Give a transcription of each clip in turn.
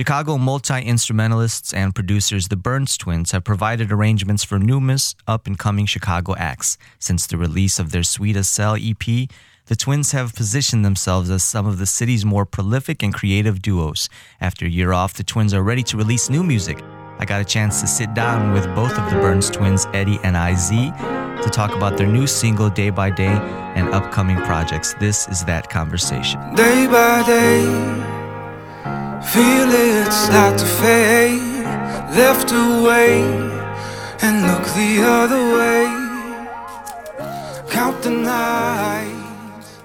Chicago multi instrumentalists and producers the Burns Twins have provided arrangements for numerous up and coming Chicago acts. Since the release of their Sweet as Hell EP, the twins have positioned themselves as some of the city's more prolific and creative duos. After a year off, the twins are ready to release new music. I got a chance to sit down with both of the Burns twins, Eddie and IZ, to talk about their new single, Day by Day, and upcoming projects. This is that conversation. Day by day, feel it start to fade. Left away and look the other way. Count the nights.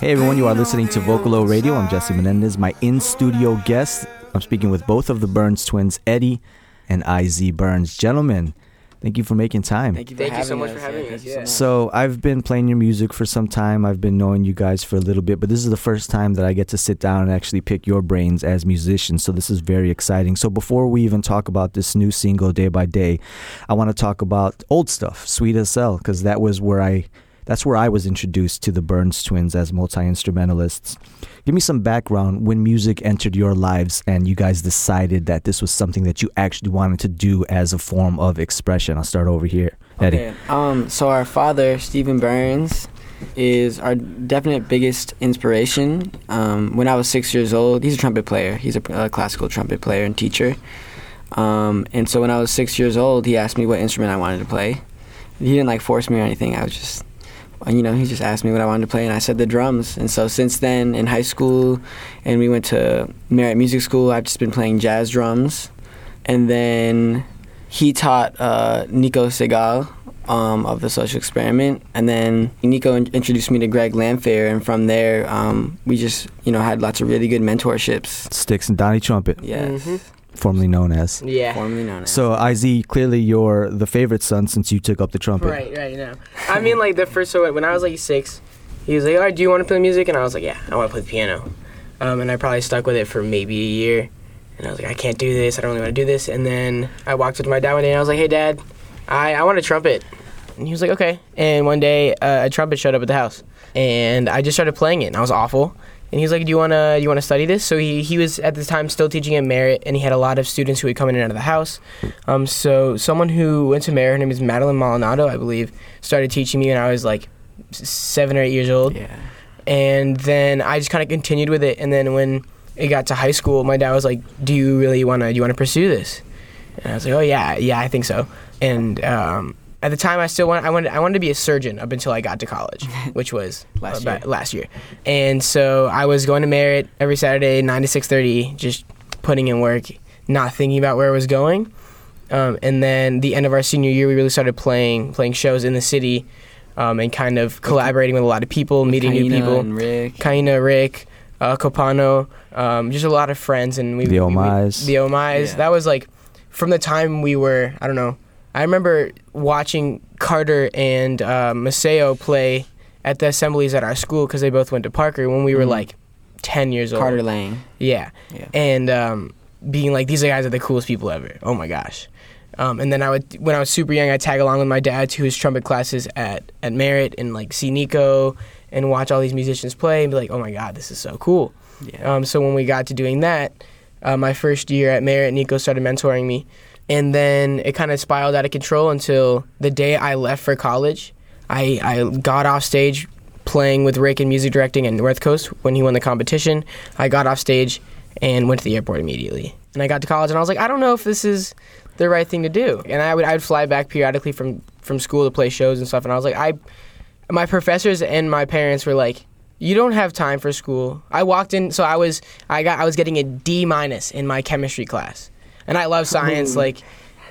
Hey everyone, you are listening to Vocalo Radio. I'm Jesse Menendez. My in studio guest, I'm speaking with both of the Burns twins, Eddie and IZ Burns. Gentlemen, thank you for making time. Thank you, for Thank you so much us. for having Yeah, us, yeah. So, I've been playing your music for some time. I've been knowing you guys for a little bit, but this is the first time that I get to sit down and actually pick your brains as musicians. So, this is very exciting. So, before we even talk about this new single, Day by Day, I want to talk about old stuff, Sweet as Hell, because that was where I. That's where I was introduced to the Burns twins as multi instrumentalists. Give me some background when music entered your lives and you guys decided that this was something that you actually wanted to do as a form of expression. I'll start over here. Eddie. Okay. Um. So our father, Stephen Burns, is our definite biggest inspiration. Um. When I was six years old, he's a trumpet player. He's a, a classical trumpet player and teacher. Um. And so when I was six years old, he asked me what instrument I wanted to play. He didn't like force me or anything. I was just, you know, he just asked me what I wanted to play, and I said the drums. And so since then, in high school, and we went to Merit Music School, I've just been playing jazz drums. And then he taught uh, Nico Segal um, of the Social Experiment, and then Nico in- introduced me to Greg Landfair, and from there um, we just you know had lots of really good mentorships. Stix and Donnie Trumpet, Yes, Mhm. Formerly known as. Yeah. formerly known as. So, IZ, clearly you're the favorite son since you took up the trumpet. Right, right, no. I mean, like, the first, so when I was like six, he was like, all right, do you want to play music? And I was like, yeah, I want to play the piano. Um, and I probably stuck with it for maybe a year. And I was like, I can't do this. I don't really want to do this. And then I walked up to my dad one day and I was like, hey, dad, I, I want a trumpet. And he was like, okay. And one day, uh, a trumpet showed up at the house. And I just started playing it. And I was awful. And he's like, "Do you wanna do you wanna study this?" So he, he was at the time still teaching at Merit, and he had a lot of students who would come in and out of the house. Um, so someone who went to Merit, her name is Madeline Molinado, I believe, started teaching me when I was like seven or eight years old. yeah, And then I just kind of continued with it. And then when it got to high school, my dad was like, "Do you really wanna do you wanna pursue this?" And I was like, "Oh yeah, yeah, I think so." And um, at the time, I still wanted I wanted I wanted to be a surgeon up until I got to college, which was Last about- year. Last year, and so I was going to Merit every Saturday, nine to six thirty, just putting in work, not thinking about where I was going. Um, and then the end of our senior year, we really started playing playing shows in the city, um, and kind of collaborating with a lot of people, meeting new people. and Rick. Kaina, Rick, uh, Copano, um, just a lot of friends, and we The we- we- the Omais. Yeah. That was like from the time we were. I don't know. I remember watching Carter and uh, Maceo play at the assemblies at our school because they both went to Parker when we were Mhm. like ten years old. Carter Lang. Yeah. Yeah. And um, being like, these guys are the coolest people ever. Oh my gosh. Um, and then I would, when I was super young, I'd tag along with my dad to his trumpet classes at, at Merit and like see Nico and watch all these musicians play and be like, oh my God, this is so cool. Yeah. Um, so when we got to doing that, uh, my first year at Merit, Nico started mentoring me. And then it kind of spiraled out of control until the day I left for college. I, I got off stage playing with Rick in music directing at North Coast when he won the competition. I got off stage and went to the airport immediately. And I got to college and I was like, I don't know if this is the right thing to do. And I would I would fly back periodically from from school to play shows and stuff. And I was like, I, my professors and my parents were like, you don't have time for school. I walked in, so I was I got I was getting a D minus in my chemistry class, and I love science. like,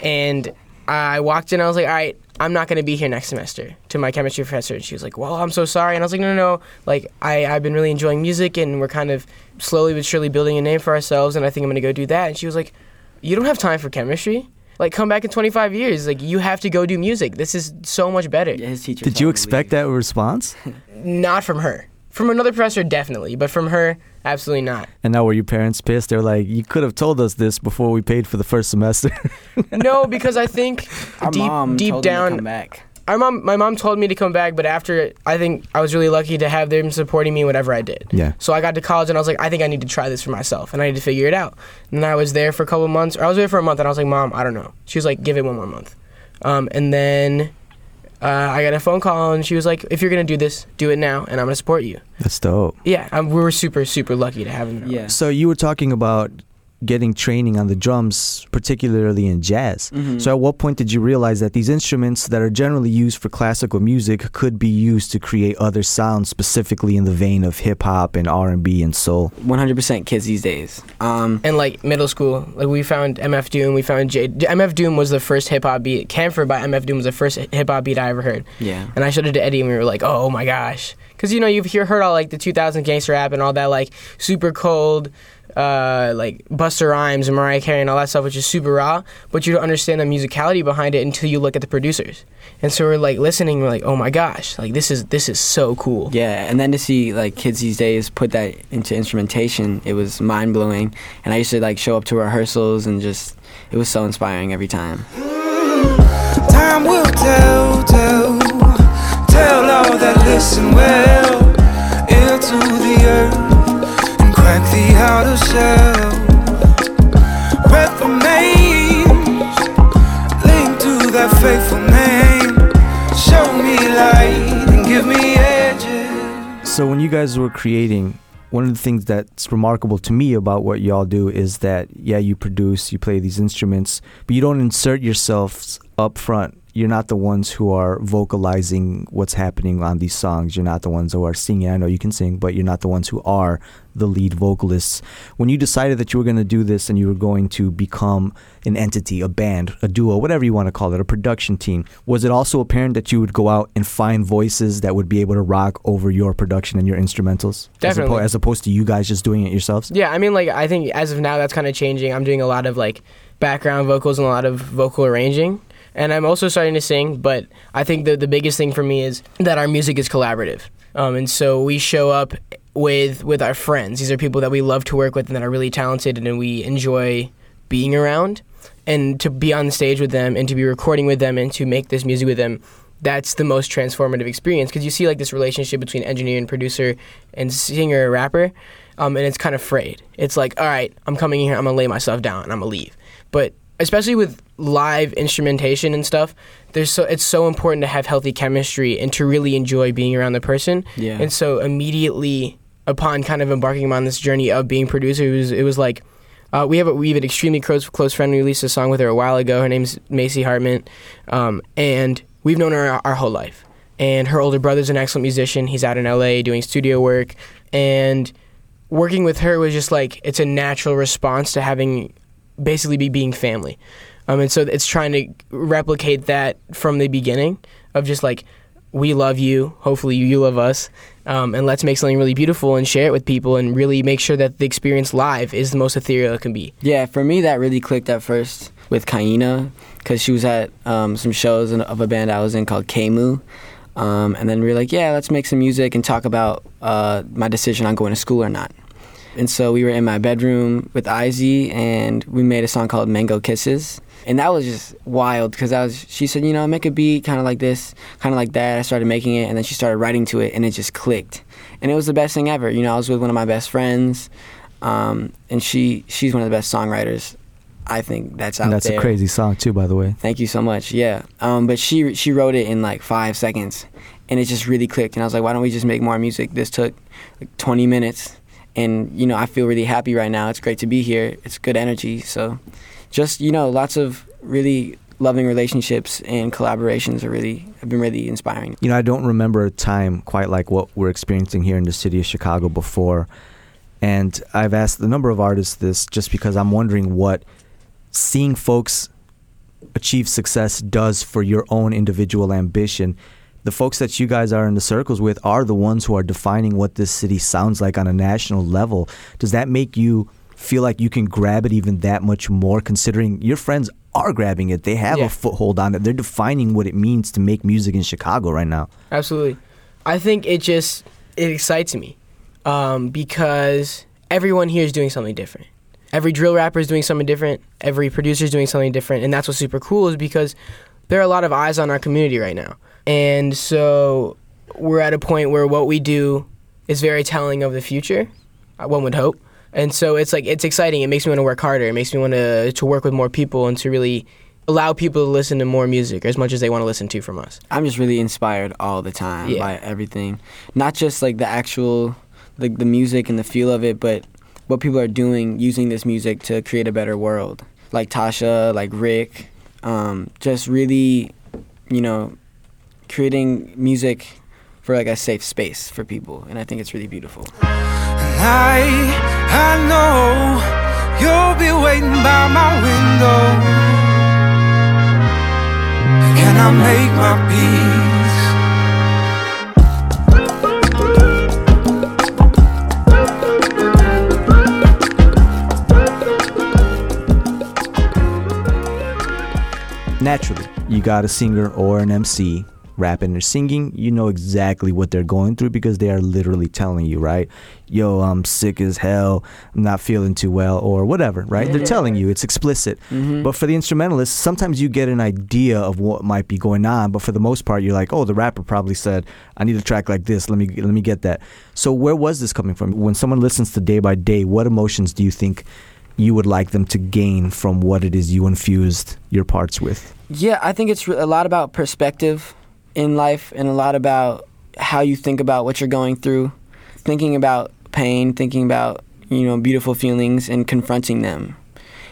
and I walked in, I was like, all right, I'm not going to be here next semester. To my chemistry professor, and she was like, well, I'm so sorry. And I was like, no, no, no. Like, I I've been really enjoying music, and we're kind of slowly but surely building a name for ourselves, and I think I'm going to go do that. And she was like, you don't have time for chemistry. Like, come back in 25 years. Like, you have to go do music. This is so much better. Yeah, his teacher. Did you expect that response? Not from her. From another professor, definitely, but from her, absolutely not. And now were your parents pissed? They're like, you could have told us this before we paid for the first semester. No, because I think Our deep mom deep told him to come down, back. our mom, my mom told me to come back, but after I think I was really lucky to have them supporting me whatever I did. Yeah. So I got to college and I was like, I think I need to try this for myself and I need to figure it out. And I was there for a couple months. Or I was there for a month and I was like, Mom, I don't know. She was like, Give it one more month. Um, and then uh, I got a phone call and she was like, If you're gonna do this, do it now, and I'm gonna support you. That's dope. Yeah, um, we were super super lucky to have him. Yeah. So you were talking about getting training on the drums, particularly in jazz. Mhm. So at what point did you realize that these instruments that are generally used for classical music could be used to create other sounds, specifically in the vein of hip hop and R and B and soul? 100% kids these days. Um, And like middle school, like we found MF Doom, we found J. MF Doom was the first hip hop beat. Camphor by MF Doom was the first hip hop beat I ever heard. yeah. And I showed it to Eddie, and we were like, "Oh my gosh!" Because you know you've heard all like the 2000 gangster rap and all that like super cold, uh, like Busta Rhymes and Mariah Carey and all that stuff, which is super raw. But you don't understand the musicality behind it until you look at the producers. And so we're like listening, we're like, "Oh my gosh! Like this is this is so cool." Yeah, and then to see like kids these days put that into instrumentation, it was mind blowing. And I used to like show up to rehearsals and just, it was so inspiring every time. Time will tell, tell, tell all that listen well into the earth and crack the outer shell. To that faithful name. Show me light and give me edges. So when you guys were creating, one of the things that's remarkable to me about what y'all do is that yeah, you produce, you play these instruments, but you don't insert yourselves up front. You're not the ones who are vocalizing what's happening on these songs. You're not the ones who are singing. I know you can sing, but you're not the ones who are the lead vocalists. When you decided that you were going to do this and you were going to become an entity, a band, a duo, whatever you want to call it, a production team, was it also apparent that you would go out and find voices that would be able to rock over your production and your instrumentals? As, Definitely. oppo- as opposed to you guys just doing it yourselves? Yeah, I mean, like I think as of now, that's kind of changing. I'm doing a lot of like background vocals and a lot of vocal arranging, and I'm also starting to sing. But I think the the biggest thing for me is that our music is collaborative, um, and so we show up with with our friends. These are people that we love to work with and that are really talented, and we enjoy being around. And to be on stage with them, and to be recording with them, and to make this music with them, that's the most transformative experience because you see like this relationship between engineer and producer and singer or rapper um, and it's kind of frayed it's like all right i'm coming here i'm gonna lay myself down and i'm gonna leave but especially with live instrumentation and stuff there's so it's so important to have healthy chemistry and to really enjoy being around the person Yeah. and so immediately upon kind of embarking on this journey of being producer it was, it was like uh, we have a, we have an extremely close close friend. We released a song with her a while ago. Her name's Macy Hartman, um, and we've known her our, our whole life. And her older brother's an excellent musician. He's out in LA doing studio work, and working with her was just like it's a natural response to having basically be being family. Um, and so it's trying to replicate that from the beginning of just like we love you, hopefully you, you love us, um, and let's make something really beautiful and share it with people and really make sure that the experience live is the most ethereal it can be. Yeah, for me, that really clicked at first with Kaina because she was at um, some shows of a band I was in called Kemu. Um, and then we were like, yeah, let's make some music and talk about uh, my decision on going to school or not. And so we were in my bedroom with Izzy and we made a song called Mango Kisses. And that was just wild because I was. She said, you know, make a beat kind of like this, kind of like that. I started making it, and then she started writing to it, and it just clicked. And it was the best thing ever. You know, I was with one of my best friends, um, and she she's one of the best songwriters I think that's out And that's there. a crazy song too, by the way. Thank you so much. Yeah. Um, but she she wrote it in like five seconds, and it just really clicked. And I was like, why don't we just make more music? This took like 20 minutes, and you know I feel really happy right now. It's great to be here. It's good energy. So, just you know, lots of really loving relationships and collaborations are really have been really inspiring. You know, I don't remember a time quite like what we're experiencing here in the city of Chicago before. And I've asked a number of artists this just because I'm wondering what seeing folks achieve success does for your own individual ambition. The folks that you guys are in the circles with are the ones who are defining what this city sounds like on a national level. Does that make you feel like you can grab it even that much more considering your friends are grabbing it? They have Yeah. a foothold on it. They're defining what it means to make music in Chicago right now. Absolutely. I think it just it excites me um, because everyone here is doing something different. Every drill rapper is doing something different. Every producer is doing something different, and that's what's super cool is because there are a lot of eyes on our community right now. And so we're at a point where what we do is very telling of the future, uh, one would hope. And so it's like it's exciting. It makes me want to work harder. It makes me want to to work with more people and to really allow people to listen to more music as much as they want to listen to from us. I'm just really inspired all the time Yeah. by everything, not just like the actual, like the music and the feel of it, but what people are doing using this music to create a better world. Like Tasha, like Rick, um, just really, you know, creating music for like a safe space for people, and I think it's really beautiful. And I, I know you'll be waiting by my window. Can I make my peace? naturally you got a singer or an MC rapping or singing, you know exactly what they're going through because they are literally telling you, right? Yo, I'm sick as hell. I'm not feeling too well, or whatever, right? They're telling you. It's explicit. Mm-hmm. But for the instrumentalist, sometimes you get an idea of what might be going on. But for the most part, you're like, oh, the rapper probably said, I need a track like this. Let me let me get that. So where was this coming from? When someone listens to Day by Day, what emotions do you think? You would like them to gain from what it is you infused your parts with. Yeah, I think it's a lot about perspective in life and a lot about how you think about what you're going through, thinking about pain, thinking about, you know, beautiful feelings and confronting them.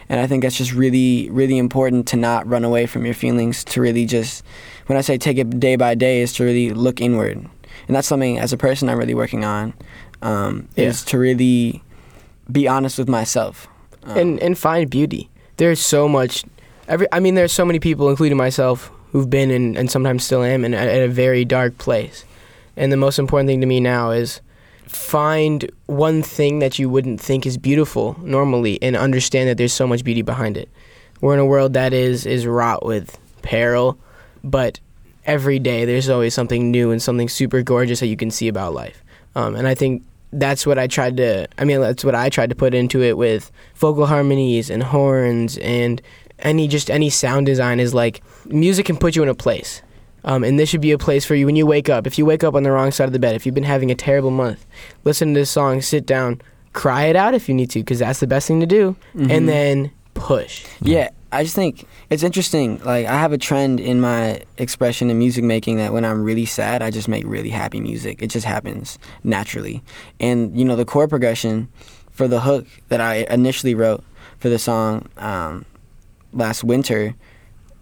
And I think that's just really, really important to not run away from your feelings, to really just, when I say take it day by day, is to really look inward. And that's something as a person I'm really working on, um, is to really be honest with myself. Um, and and find beauty. There's so much. Every I mean, there's so many people, including myself, who've been in and sometimes still am in at a very dark place. And the most important thing to me now is find one thing that you wouldn't think is beautiful normally, and understand that there's so much beauty behind it. We're in a world that is is wrought with peril, but every day there's always something new and something super gorgeous that you can see about life. Um, and I think that's what I tried to. I mean, that's what I tried to put into it with vocal harmonies and horns and any just any sound design is like music can put you in a place. Um, and this should be a place for you when you wake up. If you wake up on the wrong side of the bed, if you've been having a terrible month, listen to this song, sit down, cry it out if you need to, because that's the best thing to do, and then push. Yeah, I just think it's interesting. Like I have a trend in my expression in music making that when I'm really sad, I just make really happy music. It just happens naturally. And you know, the chord progression for the hook that I initially wrote for the song um, last winter,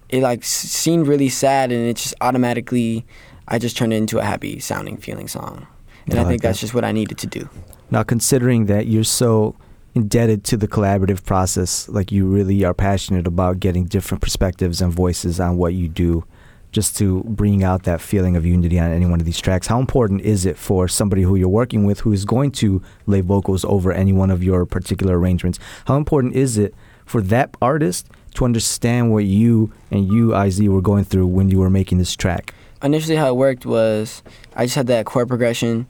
it like seemed really sad, and it just automatically, I just turned it into a happy sounding feeling song. And I I, like think that's that. just what I needed to do. Now, considering that you're so indebted to the collaborative process, like you really are passionate about getting different perspectives and voices on what you do, just to bring out that feeling of unity on any one of these tracks, how important is it for somebody who you're working with who is going to lay vocals over any one of your particular arrangements? How important is it for that artist to understand what you and you, IZ, were going through when you were making this track? initially how it worked was I just had that chord progression,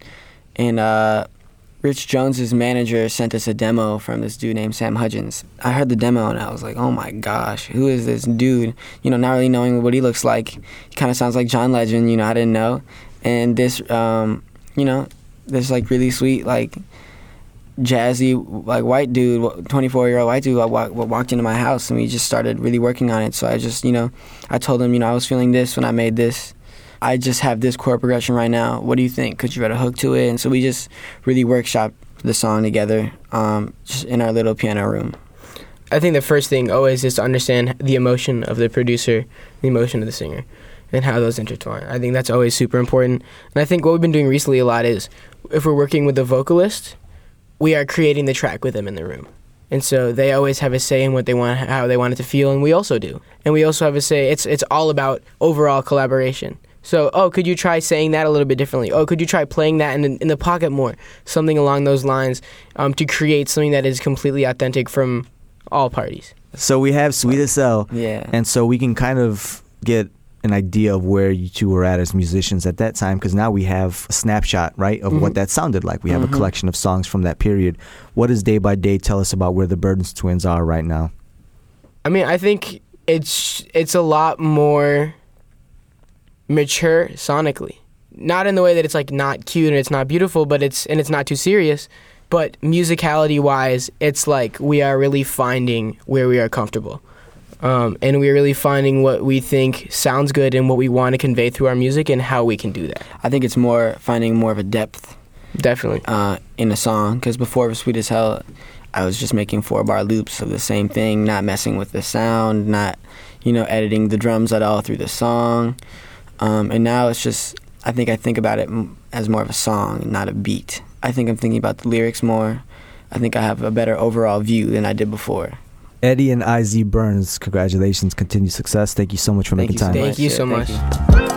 and uh, Rich Jones's manager sent us a demo from this dude named Sam Hudgens. I heard the demo and I was like, oh my gosh, who is this dude? You know, not really knowing what he looks like. He kind of sounds like John Legend. You know, I didn't know, and this, um, you know, this like really sweet like jazzy like white dude 24 year old white dude walk, walked into my house and we just started really working on it. So i just you know i told him you know i was feeling this when i made this. I just have this chord progression right now. What do you think? Could you write a hook to it? And so we just really workshopped the song together um, just in our little piano room. I think the first thing always is to understand the emotion of the producer, the emotion of the singer, and how those intertwine. I think that's always super important. And I think what we've been doing recently a lot is if we're working with the vocalist, we are creating the track with them in the room. And so they always have a say in what they want, how they want it to feel, and we also do. And we also have a say. It's it's all about overall collaboration. So, oh, could you try saying that a little bit differently? Oh, could you try playing that in the, in the pocket more? Something along those lines um, to create something that is completely authentic from all parties. So we have Sweet as Hell. yeah And so we can kind of get an idea of where you two were at as musicians at that time because now we have a snapshot, right, of what mm-hmm. that sounded like. We have a mm-hmm. collection of songs from that period. What does Day by Day tell us about where the Burns twins are right now? I mean, I think it's it's a lot more mature sonically. Not in the way that it's like not cute and it's not beautiful, but it's and it's not too serious. But musicality wise, it's like we are really finding where we are comfortable. Um, and we're really finding what we think sounds good and what we want to convey through our music and how we can do that. I think it's more finding more of a depth Definitely. uh, in a song because before Sweet as Hell, I was just making four bar loops of the same thing, not messing with the sound, not you know editing the drums at all through the song. Um, and now it's just I think I think about it as more of a song, not a beat. I think I'm thinking about the lyrics more. I think I have a better overall view than I did before. Eddie and IZ Burns, congratulations, continued success. Thank you so much for Thank making you so time. Thank you so Yeah, much. you.